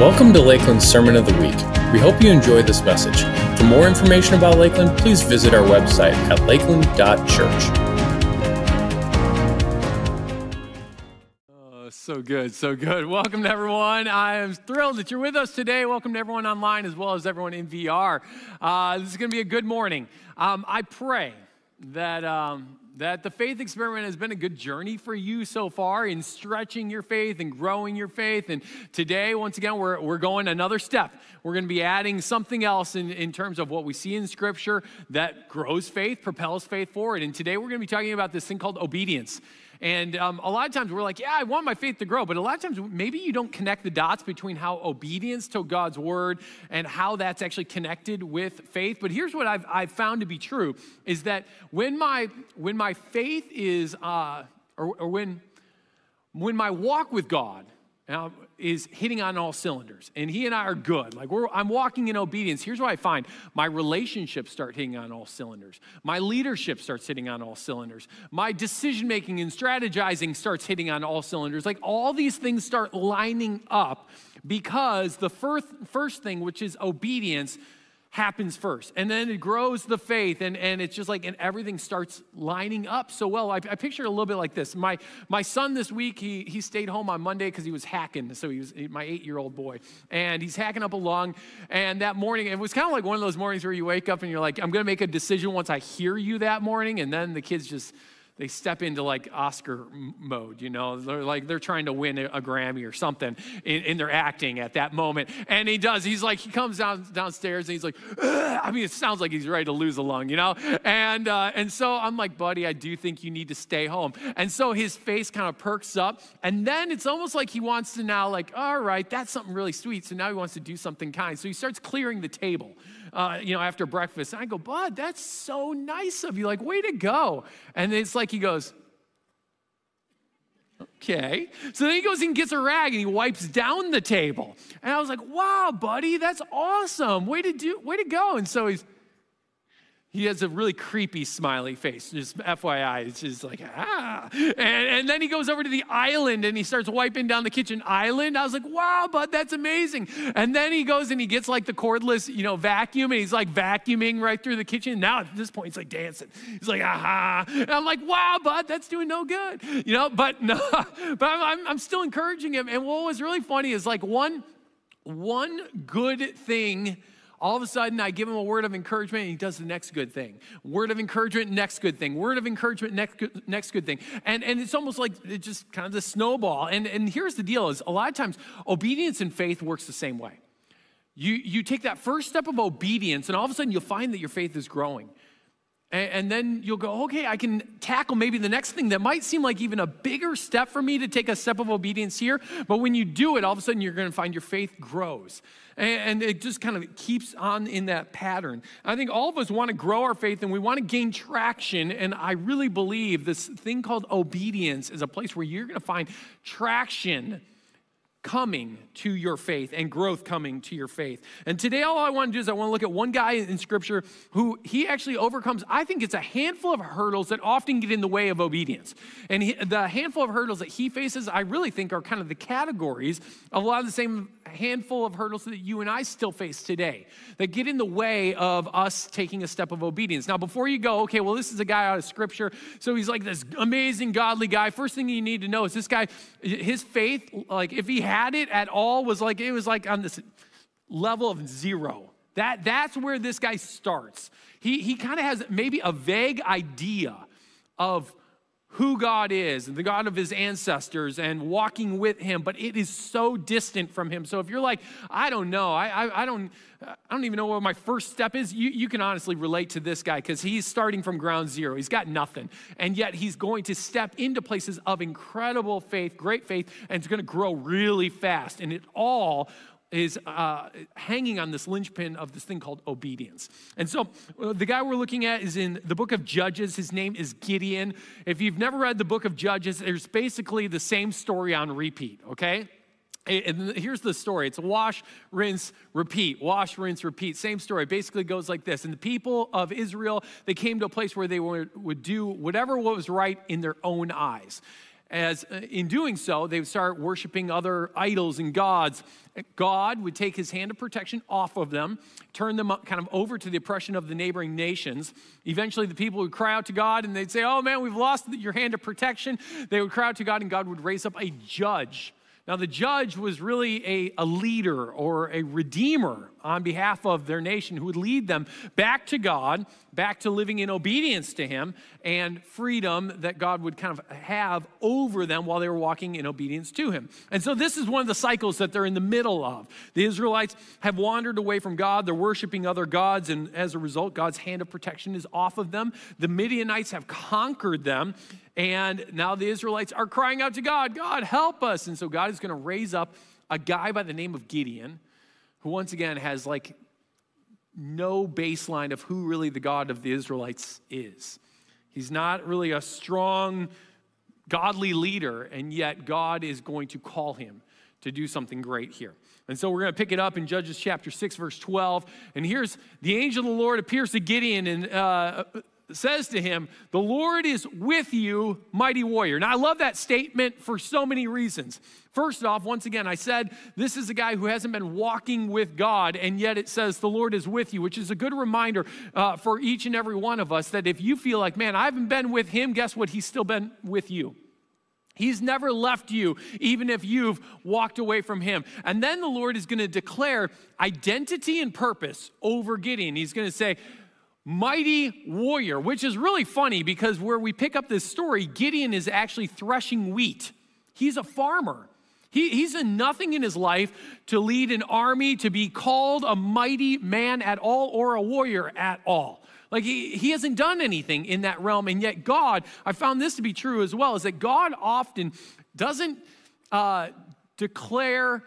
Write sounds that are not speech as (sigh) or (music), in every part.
Welcome to Lakeland's Sermon of the Week. We hope you enjoy this message. For more information about Lakeland, please visit our website at lakeland.church. Oh, so good, so good. Welcome to everyone. I am thrilled that you're with us today. Welcome to everyone online as well as everyone in VR. Uh, this is going to be a good morning. Um, I pray that um, that the faith experiment has been a good journey for you so far in stretching your faith and growing your faith. And today, once again, we're, we're going another step. We're going to be adding something else in, in terms of what we see in Scripture that grows faith, propels faith forward. And today, we're going to be talking about this thing called obedience. And um, a lot of times we're like, yeah, I want my faith to grow. But a lot of times maybe you don't connect the dots between how obedience to God's word and how that's actually connected with faith. But here's what I've, I've found to be true is that when my, when my faith is, uh, or, or when, when my walk with God now, is hitting on all cylinders, and he and I are good. Like I'm walking in obedience. Here's what I find: my relationships start hitting on all cylinders. My leadership starts hitting on all cylinders. My decision making and strategizing starts hitting on all cylinders. Like all these things start lining up because the first first thing, which is obedience, happens first. And then it grows the faith, and, and it's just like, and everything starts lining up so well. I, I picture it a little bit like this. My, my son this week, he, he stayed home on Monday because he was hacking. So he was my eight year old boy. And he's hacking up along. And that morning, it was kind of like one of those mornings where you wake up and you're like, I'm going to make a decision once I hear you that morning. And then the kids just, they step into like Oscar mode, you know, they're like they're trying to win a, Grammy or something in, in, their acting at that moment. And he does. He's like, he comes down downstairs and he's like, Ugh. I mean, it sounds like he's ready to lose a lung, you know? And uh, and so I'm like, buddy, I do think you need to stay home. And so his face kind of perks up, and then it's almost like he wants to now, like, all right, that's something really sweet. So now he wants to do something kind. So he starts clearing the table uh, you know, after breakfast. And I go, Bud, that's so nice of you. Like, way to go. And it's like he goes, Okay. So then he goes and gets a rag and he wipes down the table. And I was like, wow, buddy, that's awesome. Way to do, way to go. And so he's, he has a really creepy smiley face, just FYI. It's just like, ah. And, and then he goes over to the island and he starts wiping down the kitchen island. I was like, wow, bud, that's amazing. And then he goes and he gets like the cordless, you know, vacuum and he's like vacuuming right through the kitchen. Now at this point, he's like dancing. He's like, aha. And I'm like, wow, bud, that's doing no good. You know, but no, (laughs) but I'm, I'm still encouraging him. And what was really funny is like one, one good thing all of a sudden I give him a word of encouragement and he does the next good thing. Word of encouragement, next good thing. Word of encouragement, next good, next good thing. And, and it's almost like it's just kind of the snowball. And, and here's the deal is a lot of times obedience and faith works the same way. You, you take that first step of obedience and all of a sudden you'll find that your faith is growing. And, then you'll go, okay, I can tackle maybe the next thing that might seem like even a bigger step for me to take a step of obedience here. But when you do it, all of a sudden you're going to find your faith grows. And, it just kind of keeps on in that pattern. I think all of us want to grow our faith and we want to gain traction. And I really believe this thing called obedience is a place where you're going to find traction coming to your faith and growth coming to your faith. And today, all I want to do is I want to look at one guy in Scripture who he actually overcomes, I think it's a handful of hurdles that often get in the way of obedience. And he, the handful of hurdles that he faces, I really think are kind of the categories of a lot of the same handful of hurdles that you and I still face today that get in the way of us taking a step of obedience. Now, before you go, okay, well, this is a guy out of Scripture, so he's like this amazing, godly guy. First thing you need to know is this guy, his faith, like if he had it at all, was like, it was like on this level of zero. That, that's where this guy starts. He, he kind of has maybe a vague idea of who God is and the God of his ancestors and walking with him, but it is so distant from him. So if you're like, I don't know, I, I, I don't, I don't even know what my first step is, you, you can honestly relate to this guy because he's starting from ground zero. He's got nothing. And yet he's going to step into places of incredible faith, great faith, and it's going to grow really fast. And it all is uh, hanging on this linchpin of this thing called obedience. And so uh, the guy we're looking at is in the book of Judges. His name is Gideon. If you've never read the book of Judges, there's basically the same story on repeat, okay? And here's the story it's wash, rinse, repeat. Wash, rinse, repeat. Same story. Basically goes like this. And the people of Israel, they came to a place where they would do whatever was right in their own eyes. As uh, in doing so, they would start worshiping other idols and gods. God would take his hand of protection off of them, turn them kind of over to the oppression of the neighboring nations. Eventually, the people would cry out to God and they'd say, Oh man, we've lost your hand of protection. They would cry out to God, and God would raise up a judge now, the judge was really a, a leader or a redeemer on behalf of their nation who would lead them back to God, back to living in obedience to Him, and freedom that God would kind of have over them while they were walking in obedience to Him. And so, this is one of the cycles that they're in the middle of. The Israelites have wandered away from God, they're worshiping other gods, and as a result, God's hand of protection is off of them. The Midianites have conquered them, and now the Israelites are crying out to God, God, help us. And so, God is going to raise up a guy by the name of Gideon who once again has like no baseline of who really the God of the Israelites is. He's not really a strong, godly leader, and yet God is going to call him to do something great here. And so we're going to pick it up in Judges chapter 6, verse 12. And here's the angel of the Lord appears to Gideon and uh, says to him, The Lord is with you, mighty warrior. Now, I love that statement for so many reasons. First off, once again, I said this is a guy who hasn't been walking with God, and yet it says the Lord is with you, which is a good reminder uh, for each and every one of us that if you feel like, man, I haven't been with him, guess what? He's still been with you. He's never left you, even if you've walked away from him. And then the Lord is going to declare identity and purpose over Gideon. He's going to say, mighty warrior, which is really funny because where we pick up this story, Gideon is actually threshing wheat. He's a farmer. He, he's done nothing in his life to lead an army, to be called a mighty man at all, or a warrior at all. Like he, he hasn't done anything in that realm. And yet, God, I found this to be true as well, is that God often doesn't uh, declare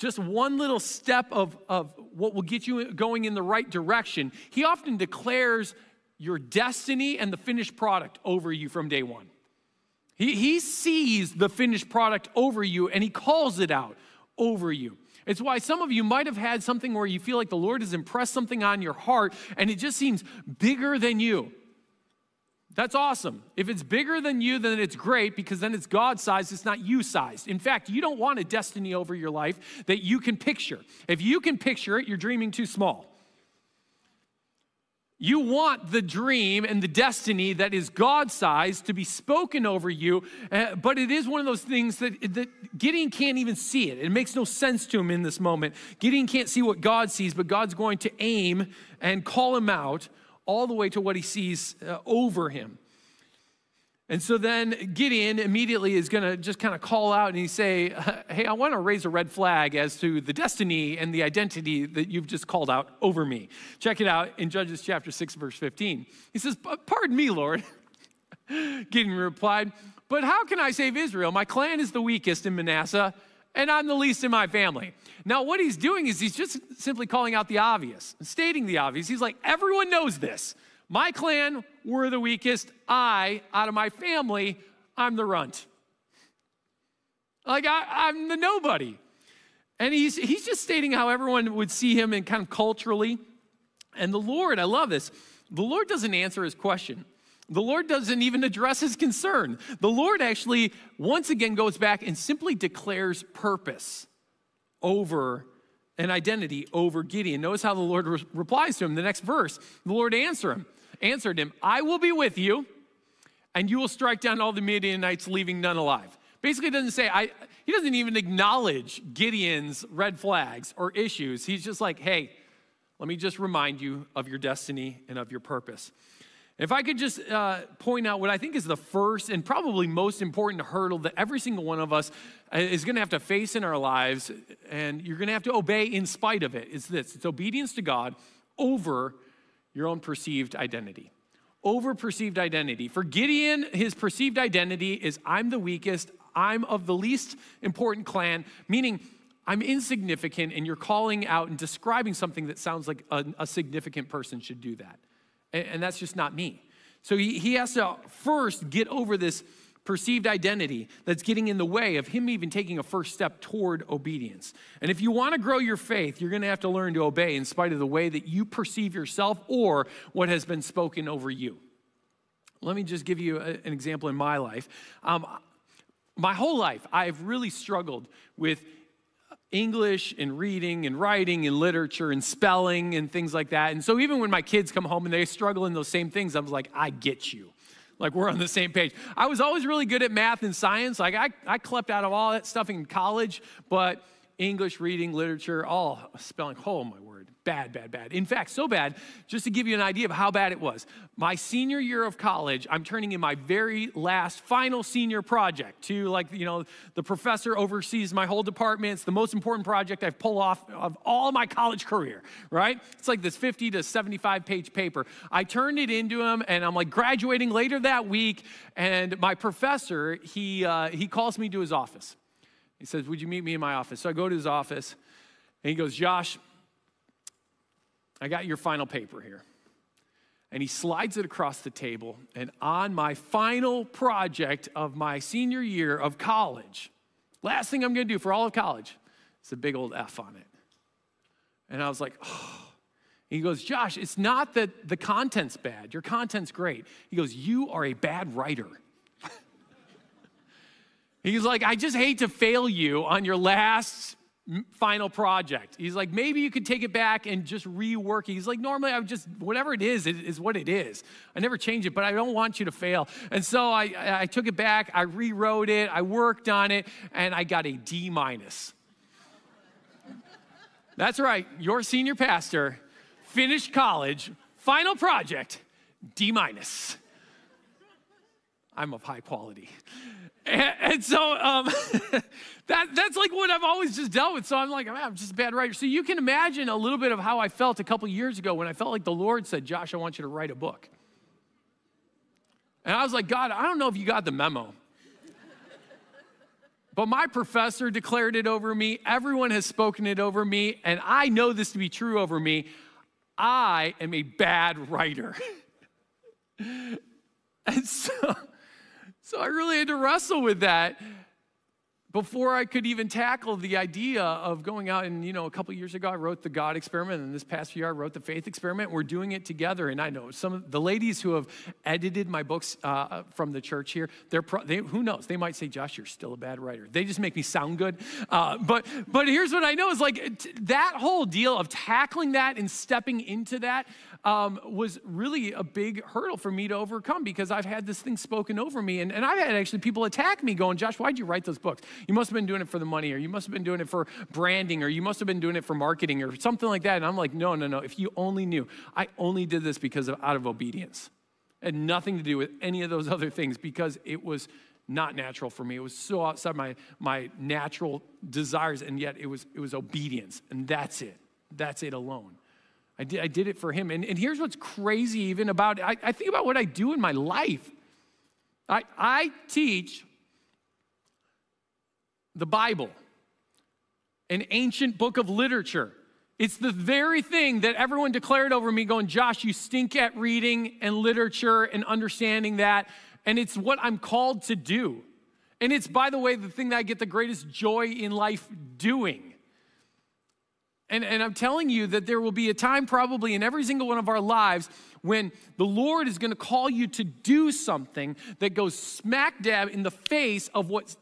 just one little step of, of what will get you going in the right direction, he often declares your destiny and the finished product over you from day one. He, he sees the finished product over you and he calls it out over you. It's why some of you might have had something where you feel like the Lord has impressed something on your heart and it just seems bigger than you. That's awesome. If it's bigger than you, then it's great because then it's God sized, it's not you sized. In fact, you don't want a destiny over your life that you can picture. If you can picture it, you're dreaming too small. You want the dream and the destiny that is God sized to be spoken over you, uh, but it is one of those things that, that Gideon can't even see it. It makes no sense to him in this moment. Gideon can't see what God sees, but God's going to aim and call him out all the way to what he sees uh, over him. And so then Gideon immediately is going to just kind of call out and he say, (laughs) "Hey, I want to raise a red flag as to the destiny and the identity that you've just called out over me." Check it out in Judges chapter 6 verse 15. He says, "Pardon me, Lord." (laughs) Gideon replied, "But how can I save Israel? My clan is the weakest in Manasseh, and I'm the least in my family." Now, what he's doing is he's just simply calling out the obvious, stating the obvious. He's like, everyone knows this. My clan, we're the weakest. I, out of my family, I'm the runt. Like, I, am the nobody. And he's, he's just stating how everyone would see him and kind of culturally. And the Lord, I love this, the Lord doesn't answer his question. The Lord doesn't even address his concern. The Lord actually, once again, goes back and simply declares purpose over an identity over Gideon. Notice how the Lord re- replies to him. The next verse, the Lord answer him, answered him, I will be with you, and you will strike down all the Midianites, leaving none alive. Basically, doesn't say, I, he doesn't even acknowledge Gideon's red flags or issues. He's just like, hey, let me just remind you of your destiny and of your purpose. If I could just uh, point out what I think is the first and probably most important hurdle that every single one of us uh, is going to have to face in our lives, and you're going to have to obey in spite of it, is this it's obedience to God over your own perceived identity. Over perceived identity. For Gideon, his perceived identity is I'm the weakest, I'm of the least important clan, meaning I'm insignificant, and you're calling out and describing something that sounds like a, a significant person should do that. And, that's just not me. So he, has to first get over this perceived identity that's getting in the way of him even taking a first step toward obedience. And if you want to grow your faith, you're going to have to learn to obey in spite of the way that you perceive yourself or what has been spoken over you. Let me just give you an example in my life. Um, my whole life, I've really struggled with English and reading and writing and literature and spelling and things like that. And so even when my kids come home and they struggle in those same things, I'm like, I get you. Like we're on the same page. I was always really good at math and science. Like I, I clept out of all that stuff in college, but English, reading, literature, all spelling. Oh my word. Bad, bad, bad. In fact, so bad, just to give you an idea of how bad it was. My senior year of college, I'm turning in my very last final senior project to like, you know, the professor oversees my whole department. It's the most important project I've pulled off of all my college career, right? It's like this 50 to 75 page paper. I turned it into him and I'm like graduating later that week. And my professor, he, uh, he calls me to his office. He says, Would you meet me in my office? So I go to his office and he goes, Josh, I got your final paper here. And he slides it across the table. And on my final project of my senior year of college, last thing I'm going to do for all of college, it's a big old F on it. And I was like, oh. He goes, Josh, it's not that the content's bad. Your content's great. He goes, You are a bad writer. (laughs) He's like, I just hate to fail you on your last final project. He's like, maybe you could take it back and just rework it. He's like, normally I would just, whatever it is, it is what it is. I never change it, but I don't want you to fail. And so I, I took it back, I rewrote it, I worked on it, and I got a D minus. That's right, your senior pastor finished college, final project, D minus. I'm of high quality. And, and so um, (laughs) that, that's like what I've always just dealt with. So I'm like, I'm just a bad writer. So you can imagine a little bit of how I felt a couple years ago when I felt like the Lord said, Josh, I want you to write a book. And I was like, God, I don't know if you got the memo. But my professor declared it over me. Everyone has spoken it over me. And I know this to be true over me. I am a bad writer. (laughs) and so so I really had to wrestle with that before I could even tackle the idea of going out and, you know, a couple years ago, I wrote the God experiment, and this past year, I wrote the faith experiment. We're doing it together. And I know some of the ladies who have edited my books uh, from the church here, they're pro- they, who knows? They might say, Josh, you're still a bad writer. They just make me sound good. Uh, but, but here's what I know is like t- that whole deal of tackling that and stepping into that um, was really a big hurdle for me to overcome because I've had this thing spoken over me. And, and I've had actually people attack me going, Josh, why'd you write those books? You must have been doing it for the money, or you must have been doing it for branding, or you must have been doing it for marketing, or something like that. And I'm like, no, no, no. If you only knew, I only did this because of out of obedience. Had nothing to do with any of those other things because it was not natural for me. It was so outside my, my natural desires, and yet it was, it was obedience. And that's it. That's it alone. I did, I did it for him. And, and here's what's crazy even about it. I, I think about what I do in my life. I, I teach the Bible, an ancient book of literature. It's the very thing that everyone declared over me, going, Josh, you stink at reading and literature and understanding that. And it's what I'm called to do. And it's, by the way, the thing that I get the greatest joy in life doing. And, and I'm telling you that there will be a time, probably in every single one of our lives, when the Lord is going to call you to do something that goes smack dab in the face of what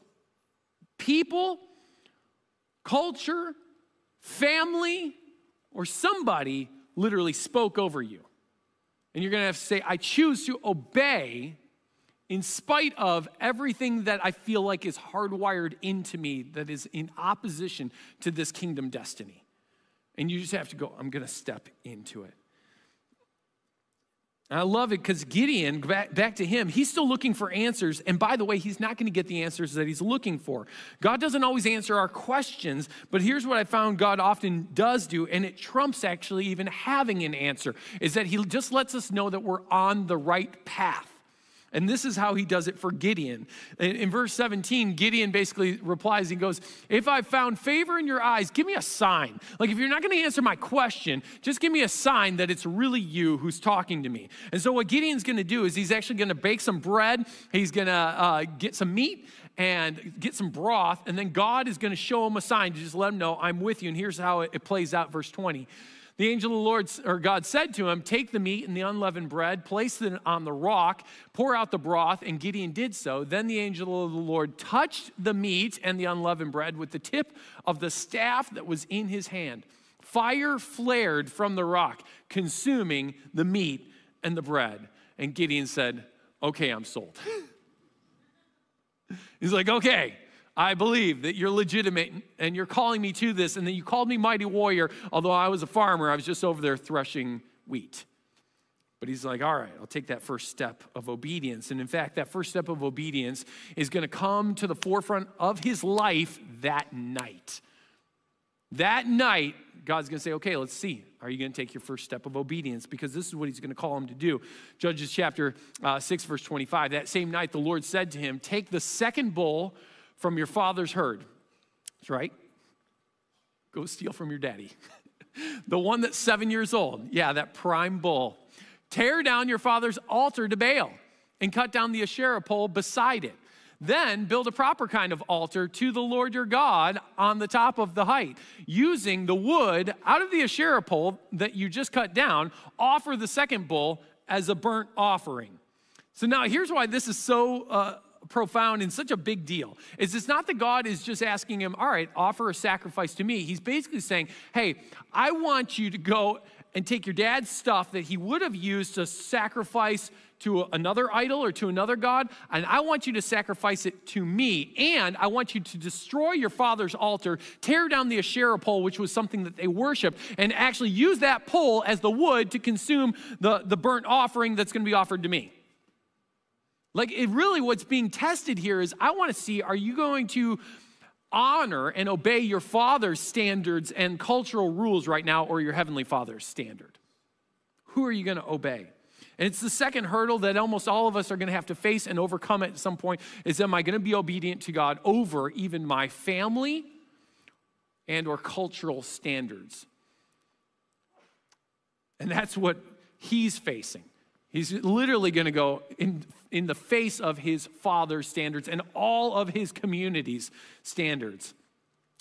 people, culture, family, or somebody literally spoke over you. And you're going to have to say, I choose to obey in spite of everything that I feel like is hardwired into me that is in opposition to this kingdom destiny. And you just have to go, I'm going to step into it. And I love it because Gideon, back, back to him, he's still looking for answers. And by the way, he's not going to get the answers that he's looking for. God doesn't always answer our questions, but here's what I found God often does do, and it trumps actually even having an answer, is that he just lets us know that we're on the right path. And this is how he does it for Gideon. In, in, verse 17, Gideon basically replies, he goes, If I've found favor in your eyes, give me a sign. Like, if you're not going to answer my question, just give me a sign that it's really you who's talking to me. And so, what Gideon's going to do is he's actually going to bake some bread, he's going to uh, get some meat, and get some broth, and then God is going to show him a sign to just let him know, I'm with you. And here's how it, it plays out, verse 20. The angel of the Lord or God said to him, Take the meat and the unleavened bread, place it on the rock, pour out the broth, and Gideon did so. Then the angel of the Lord touched the meat and the unleavened bread with the tip of the staff that was in his hand. Fire flared from the rock, consuming the meat and the bread. And Gideon said, Okay, I'm sold. (laughs) He's like, Okay, I believe that you're legitimate and you're calling me to this, and that you called me mighty warrior, although I was a farmer, I was just over there threshing wheat. But he's like, all right, I'll take that first step of obedience. And in fact, that first step of obedience is going to come to the forefront of his life that night. That night, God's going to say, okay, let's see. Are you going to take your first step of obedience? Because this is what he's going to call him to do. Judges chapter uh, 6, verse 25. That same night, the Lord said to him, Take the second bull from your father's herd. That's right. Go steal from your daddy. (laughs) the one that's seven years old. Yeah, that prime bull. Tear down your father's altar to Baal and cut down the Asherah pole beside it. Then build a proper kind of altar to the Lord your God on the top of the height. Using the wood out of the Asherah pole that you just cut down, offer the second bull as a burnt offering. So now here's why this is so uh, profound and such a big deal is it's not that God is just asking him, all right, offer a sacrifice to me. He's basically saying, hey, I want you to go and take your dad's stuff that he would have used to sacrifice to another idol or to another God, and I want you to sacrifice it to me. And I want you to destroy your father's altar, tear down the Asherah pole, which was something that they worshiped, and actually use that pole as the wood to consume the, the burnt offering that's going to be offered to me. Like, it really, what's being tested here is I want to see are you going to honor and obey your father's standards and cultural rules right now or your heavenly father's standard? Who are you going to obey? And it's the second hurdle that almost all of us are going to have to face and overcome at some point is am I going to be obedient to God over even my family and or cultural standards? And that's what he's facing. He's literally going to go in, in the face of his father's standards and all of his community's standards.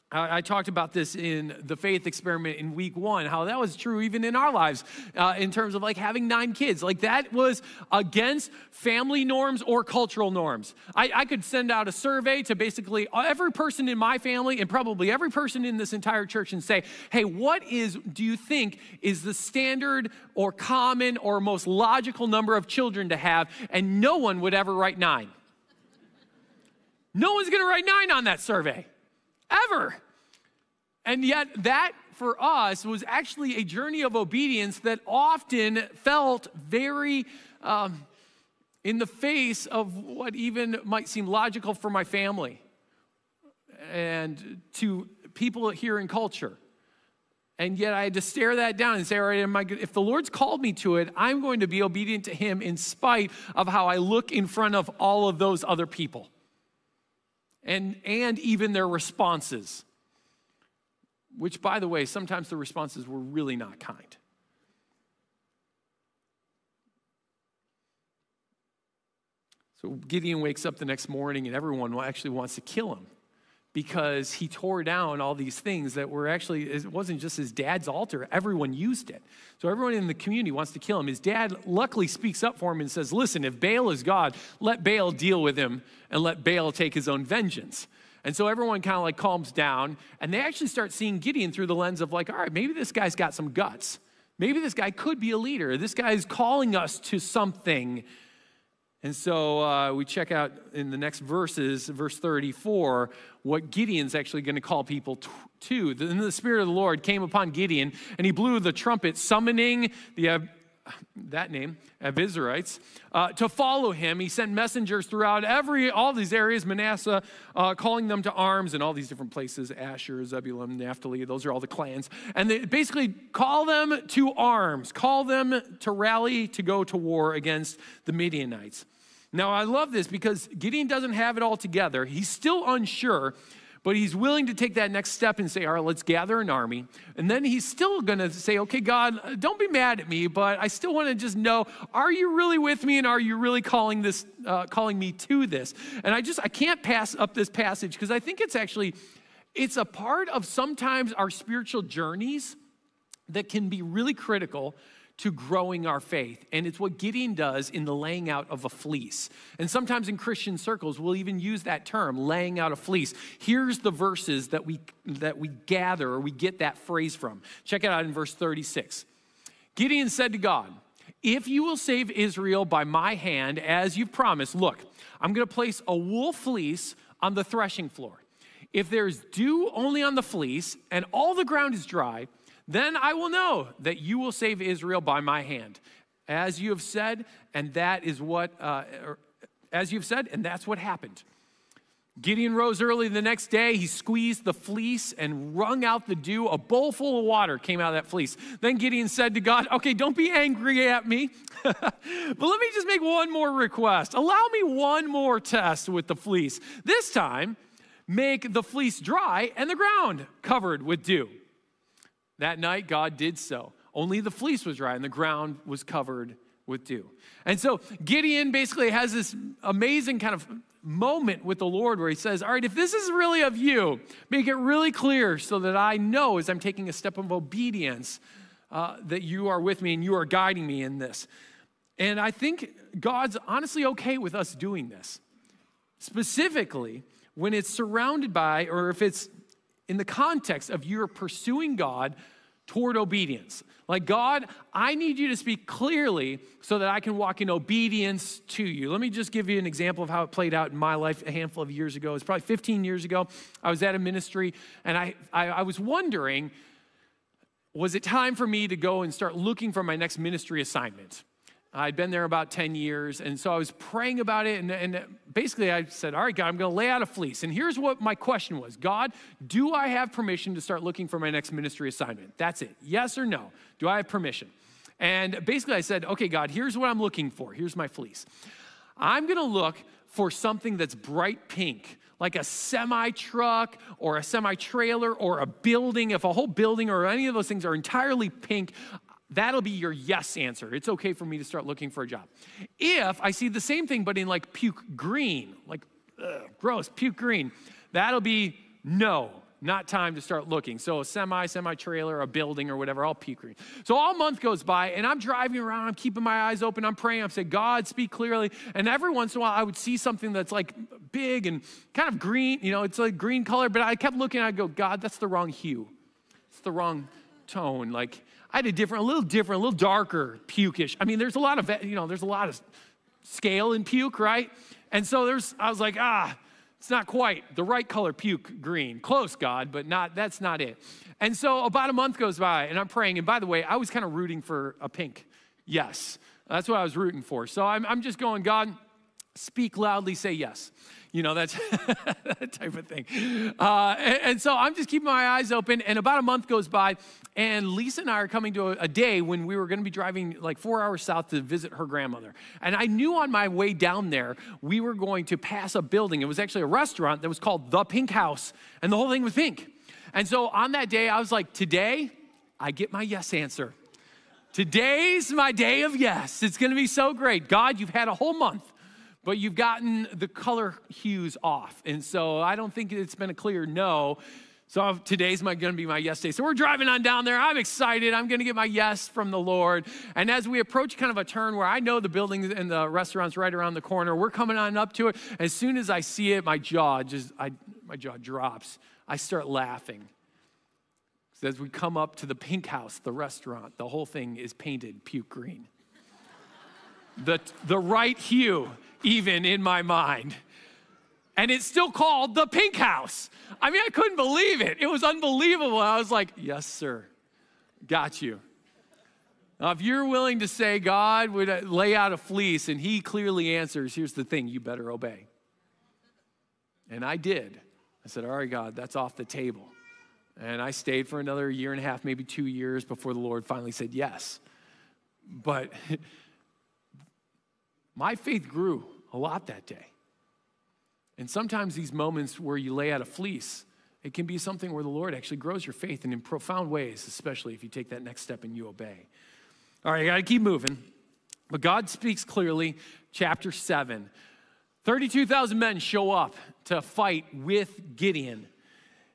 I, talked about this in the faith experiment in week one, how that was true even in our lives uh, in terms of like having nine kids. Like that was against family norms or cultural norms. I, I could send out a survey to basically every person in my family and probably every person in this entire church and say, hey, what is, do you think is the standard or common or most logical number of children to have? And no one would ever write nine. No one's gonna write nine on that survey ever. And yet, that for us was actually a journey of obedience that often felt very um, in the face of what even might seem logical for my family and to people here in culture. And yet I had to stare that down and say, all right, I, if the Lord's called me to it, I'm going to be obedient to Him in spite of how I look in front of all of those other people and, and even their responses, which, by the way, sometimes the responses were really not kind. So Gideon wakes up the next morning and everyone actually wants to kill him because he tore down all these things that were actually, it wasn't just his dad's altar, everyone used it. So everyone in the community wants to kill him. His dad luckily speaks up for him and says, Listen, if Baal is God, let Baal deal with him and let Baal take his own vengeance. And so everyone kind of like calms down and they actually start seeing Gideon through the lens of like, all right, maybe this guy's got some guts. Maybe this guy could be a leader. This guy's calling us to something and so uh, we check out in the next verses, verse 34, what Gideon's actually going to call people to. Then the Spirit of the Lord came upon Gideon, and he blew the trumpet, summoning the uh, that name, Abiezrites, uh, to follow him. He sent messengers throughout every all these areas, Manasseh, uh, calling them to arms in all these different places, Asher, Zebulun, Naphtali, those are all the clans. And they basically call them to arms, call them to rally to go to war against the Midianites. Now, I love this because Gideon doesn't have it all together. He's still unsure, but he's willing to take that next step and say, All right, let's gather an army. And then he's still going to say, Okay, God, don't be mad at me, but I still want to just know, are you really with me and are you really calling, this, uh, calling me to this? And I just, I can't pass up this passage because I think it's actually, it's a part of sometimes our spiritual journeys that can be really critical to growing our faith. And it's what Gideon does in the laying out of a fleece. And sometimes in Christian circles, we'll even use that term, laying out a fleece. Here's the verses that we, that we gather or we get that phrase from. Check it out in verse 36. Gideon said to God, If you will save Israel by my hand, as you've promised, look, I'm going to place a wool fleece on the threshing floor. If there's dew only on the fleece and all the ground is dry, then I will know that you will save Israel by my hand, as you have said, and that is what, uh, as you've said, and that's what happened. Gideon rose early the next day. He squeezed the fleece and wrung out the dew. A bowl full of water came out of that fleece. Then Gideon said to God, Okay, don't be angry at me, (laughs) but let me just make one more request. Allow me one more test with the fleece. This time, make the fleece dry and the ground covered with dew. That night, God did so. Only the fleece was dry and the ground was covered with dew. And so Gideon basically has this amazing kind of moment with the Lord where he says, All right, if this is really of you, make it really clear so that I know as I'm taking a step of obedience uh, that you are with me and you are guiding me in this. And I think God's honestly okay with us doing this, specifically when it's surrounded by or if it's in the context of you're pursuing God toward obedience. Like, God, I need you to speak clearly so that I can walk in obedience to you. Let me just give you an example of how it played out in my life a handful of years ago. It's probably 15 years ago. I was at a ministry and I, I, I was wondering was it time for me to go and start looking for my next ministry assignment? I'd been there about 10 years, and so I was praying about it, and, and basically I said, All right, God, I'm going to lay out a fleece. And here's what my question was God, do I have permission to start looking for my next ministry assignment? That's it. Yes or no? Do I have permission? And basically I said, Okay, God, here's what I'm looking for. Here's my fleece. I'm going to look for something that's bright pink like a semi truck or a semi trailer or a building, if a whole building or any of those things are entirely pink, That'll be your yes answer. It's okay for me to start looking for a job. If I see the same thing, but in like puke green, like ugh, gross, puke green, that'll be no, not time to start looking. So a semi, semi trailer, a building, or whatever, all puke green. So all month goes by, and I'm driving around, I'm keeping my eyes open, I'm praying, I'm saying, God, speak clearly. And every once in a while, I would see something that's like big and kind of green, you know, it's like green color, but I kept looking, I'd go, God, that's the wrong hue. It's the wrong tone. Like, I had a different, a little different, a little darker pukish. I mean, there's a lot of, you know, there's a lot of scale in puke, right? And so there's, I was like, ah, it's not quite the right color puke green. Close, God, but not, that's not it. And so about a month goes by and I'm praying. And by the way, I was kind of rooting for a pink. Yes, that's what I was rooting for. So I'm, I'm just going, God, speak loudly, say yes. You know, that's (laughs) that type of thing. Uh, and, and, so I'm just keeping my eyes open. And about a month goes by, and Lisa and I are coming to a, a day when we were going to be driving like four hours south to visit her grandmother. And I knew on my way down there, we were going to pass a building. It was actually a restaurant that was called The Pink House, and the whole thing was pink. And so on that day, I was like, today, I get my yes answer. Today's my day of yes. It's going to be so great. God, you've had a whole month but you've gotten the color hues off. And so I don't think it's been a clear no. So today's to be my yes day. So we're driving on down there. I'm excited. I'm going to get my yes from the Lord. And as we approach kind of a turn where I know the buildings and the restaurant's right around the corner, we're coming on up to it. As soon as I see it, my jaw just I, my jaw drops. I start laughing. So as we come up to the Pink House, the restaurant, the whole thing is painted puke green. The, the right hue even in my mind. And it's still called the Pink House. I mean, I couldn't believe it. It was unbelievable. I was like, yes, sir. Got you. Now, if you're willing to say God would uh, lay out a fleece and he clearly answers, here's the thing you better obey. And I did. I said, All right, God, that's off the table. And I stayed for another year and a half, maybe two years before the Lord finally said yes. But (laughs) my faith grew a lot that day. And sometimes these moments where you lay out a fleece, it can be something where the Lord actually grows your faith and in profound ways, especially if you take that next step and you obey. All right, I gotta keep moving. But God speaks clearly, chapter 7. 32,000 men show up to fight with Gideon.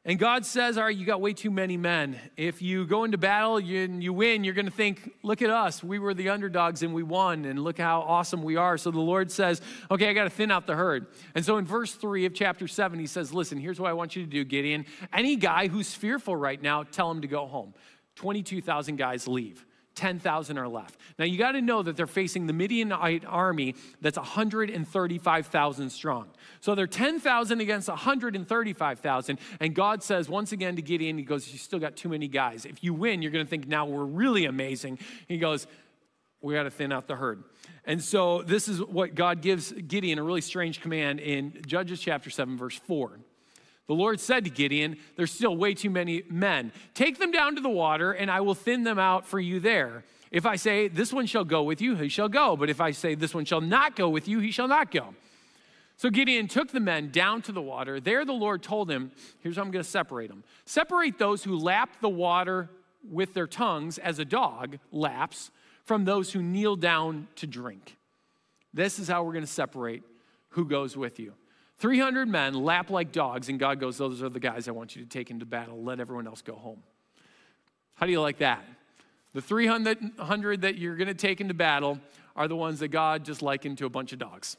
And God says, All right, you got way too many men. If you go into battle and you win, you're going to think, Look at us. We were the underdogs and we won, and look how awesome we are. So the Lord says, Okay, I got to thin out the herd. And so in verse 3 of chapter 7, he says, Listen, here's what I want you to do, Gideon. Any guy who's fearful right now, tell him to go home. 22,000 guys leave. 10,000 are left. Now you got to know that they're facing the Midianite army that's 135,000 strong. So they're 10,000 against 135,000. And God says once again to Gideon, He goes, You still got too many guys. If you win, you're going to think now we're really amazing. He goes, We got to thin out the herd. And so this is what God gives Gideon a really strange command in Judges chapter 7, verse 4. The Lord said to Gideon, There's still way too many men. Take them down to the water, and I will thin them out for you there. If I say, This one shall go with you, he shall go. But if I say, This one shall not go with you, he shall not go. So Gideon took the men down to the water. There the Lord told him, Here's how I'm going to separate them separate those who lap the water with their tongues as a dog laps from those who kneel down to drink. This is how we're going to separate who goes with you. 300 men lap like dogs, and God goes, Those are the guys I want you to take into battle. Let everyone else go home. How do you like that? The 300 that you're going to take into battle are the ones that God just likened to a bunch of dogs.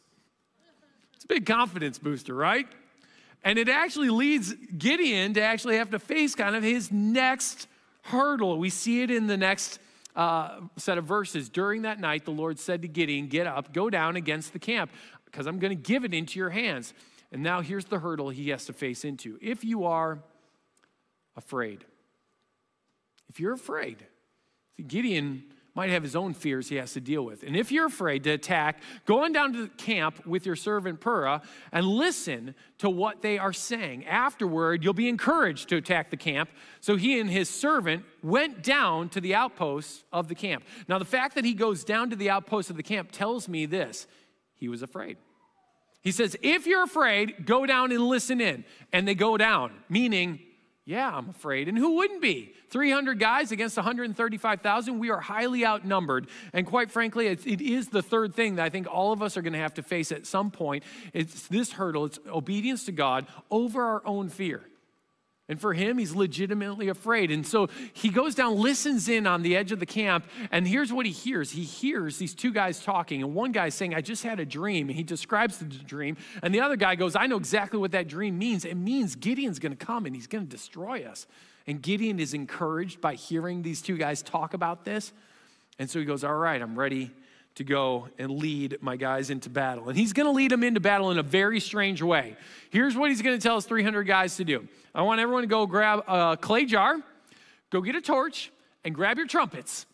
It's a big confidence booster, right? And it actually leads Gideon to actually have to face kind of his next hurdle. We see it in the next uh, set of verses. During that night, the Lord said to Gideon, Get up, go down against the camp, because I'm going to give it into your hands. And now here's the hurdle he has to face into. If you are afraid, if you're afraid, Gideon might have his own fears he has to deal with. And if you're afraid to attack, go on down to the camp with your servant Purah and listen to what they are saying. Afterward, you'll be encouraged to attack the camp. So he and his servant went down to the outposts of the camp. Now, the fact that he goes down to the outposts of the camp tells me this he was afraid. He says, if you're afraid, go down and listen in. And they go down, meaning, yeah, I'm afraid. And who wouldn't be? 300 guys against 135,000. We are highly outnumbered. And quite frankly, it is the third thing that I think all of us are going to have to face at some point. It's this hurdle, it's obedience to God over our own fear. And for him, he's legitimately afraid. And so he goes down, listens in on the edge of the camp, and here's what he hears. He hears these two guys talking, and one guy saying, I just had a dream. And he describes the dream. And the other guy goes, I know exactly what that dream means. It means Gideon's going to come and he's going to destroy us. And Gideon is encouraged by hearing these two guys talk about this. And so he goes, All right, I'm ready to go and lead my guys into battle. And he's going to lead them into battle in a very strange way. Here's what he's going to tell his 300 guys to do I want everyone to go grab a clay jar, go get a torch, and grab your trumpets.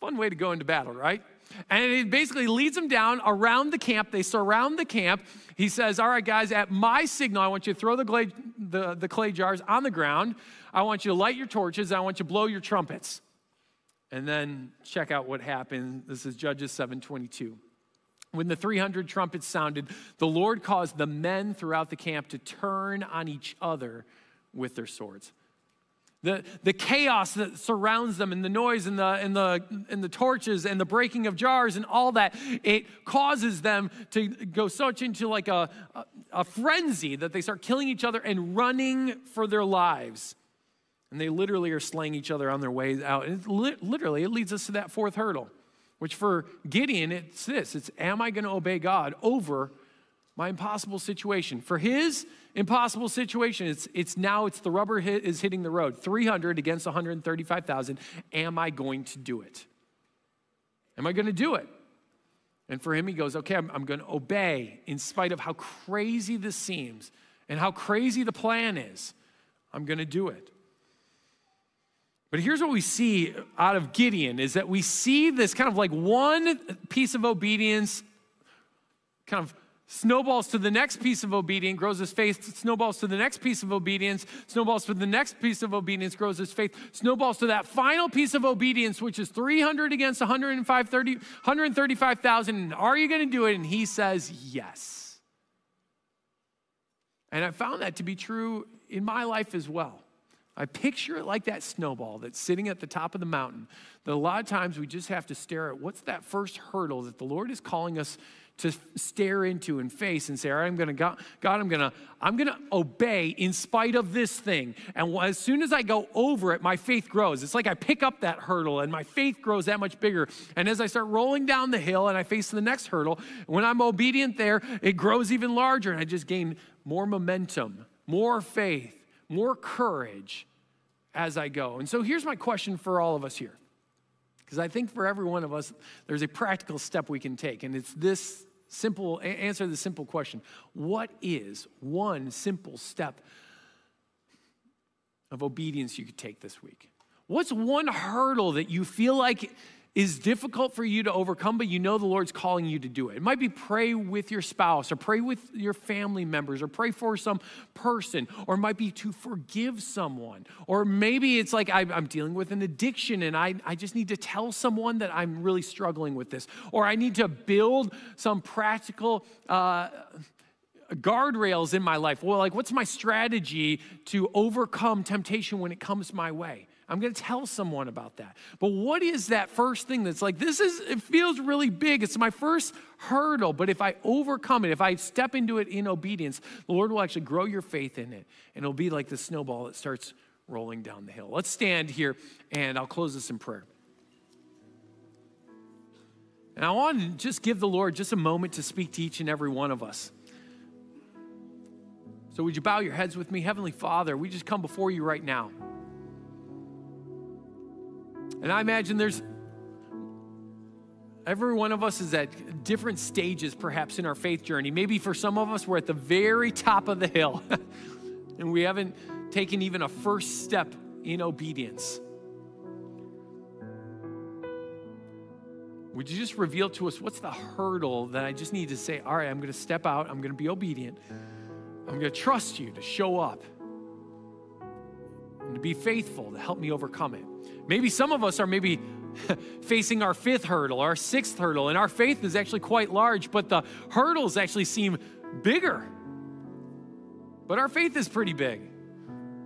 Fun way to go into battle, right? And it basically leads them down around the camp. They surround the camp. He says, All right, guys, at my signal, I want you to throw the clay, the, the clay jars on the ground. I want you to light your torches. I want you to blow your trumpets. And then check out what happened. This is Judges 722. When the 300 trumpets sounded, the Lord caused the men throughout the camp to turn on each other with their swords. The, the chaos that surrounds them and the noise and the, and, the, and the torches and the breaking of jars and all that, it causes them to go such into like a, a, a frenzy that they start killing each other and running for their lives. And they literally are slaying each other on their way out. And li- literally, it leads us to that fourth hurdle, which for Gideon, it's this it's, Am I going to obey God over my impossible situation? For his impossible situation, it's, it's now it's the rubber hit, is hitting the road 300 against 135,000. Am I going to do it? Am I going to do it? And for him, he goes, Okay, I'm, I'm going to obey in spite of how crazy this seems and how crazy the plan is. I'm going to do it. But here's what we see out of Gideon is that we see this kind of like one piece of obedience kind of snowballs to the next piece of obedience, grows his faith, snowballs to the next piece of obedience, snowballs to the next piece of obedience, grows his faith, snowballs to that final piece of obedience, which is 300 against 135,000. Are you going to do it? And he says, yes. And I found that to be true in my life as well. I picture it like that snowball that's sitting at the top of the mountain. That a lot of times we just have to stare at what's that first hurdle that the Lord is calling us to stare into and face and say, all right, I'm gonna, God, God I'm gonna, I'm gonna obey in spite of this thing. And as soon as I go over it, my faith grows. It's like I pick up that hurdle and my faith grows that much bigger. And as I start rolling down the hill and I face the next hurdle, when I'm obedient there, it grows even larger and I just gain more momentum, more faith, more courage as I go. And so here's my question for all of us here. Because I think for every one of us, there's a practical step we can take. And it's this simple answer the simple question What is one simple step of obedience you could take this week? What's one hurdle that you feel like is difficult for you to overcome, but you know the Lord's calling you to do it. It might be pray with your spouse, or pray with your family members, or pray for some person, or it might be to forgive someone. Or maybe it's like I'm dealing with an addiction and I, I just need to tell someone that I'm really struggling with this. Or I need to build some practical. Uh, guardrails in my life. Well, like, what's my strategy to overcome temptation when it comes my way? I'm going to tell someone about that. But what is that first thing that's like, this is, it feels really big. It's my first hurdle. But if I overcome it, if I step into it in obedience, the Lord will actually grow your faith in it. And it'll be like the snowball that starts rolling down the hill. Let's stand here and I'll close this in prayer. And I want to just give the Lord just a moment to speak to each and every one of us. So, would you bow your heads with me? Heavenly Father, we just come before you right now. And I imagine there's every one of us is at different stages perhaps in our faith journey. Maybe for some of us, we're at the very top of the hill (laughs) and we haven't taken even a first step in obedience. Would you just reveal to us what's the hurdle that I just need to say, all right, I'm going to step out, I'm going to be obedient, I'm going to trust you to show up and to be faithful to help me overcome it? Maybe some of us are maybe (laughs) facing our fifth hurdle, our sixth hurdle, and our faith is actually quite large, but the hurdles actually seem bigger. But our faith is pretty big.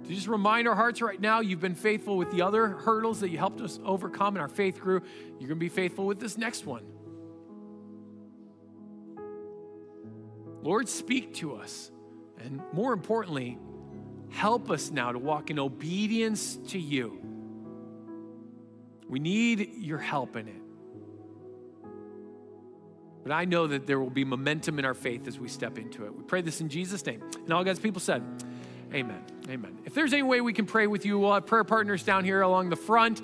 To just remind our hearts right now, you've been faithful with the other hurdles that you helped us overcome, and our faith grew. You're going to be faithful with this next one. Lord, speak to us. And more importantly, help us now to walk in obedience to you. We need your help in it. But I know that there will be momentum in our faith as we step into it. We pray this in Jesus' name. And all God's people said, Amen. Amen. If there's any way we can pray with you, we'll have prayer partners down here along the front.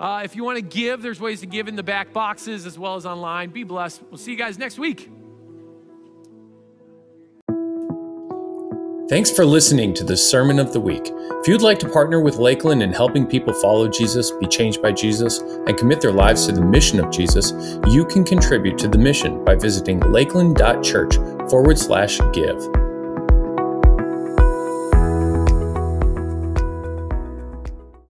Uh, if you want to give, there's ways to give in the back boxes as well as online. Be blessed. We'll see you guys next week. Thanks for listening to the Sermon of the Week. If you'd like to partner with Lakeland in helping people follow Jesus, be changed by Jesus, and commit their lives to the mission of Jesus, you can contribute to the mission by visiting lakeland.church forward slash give.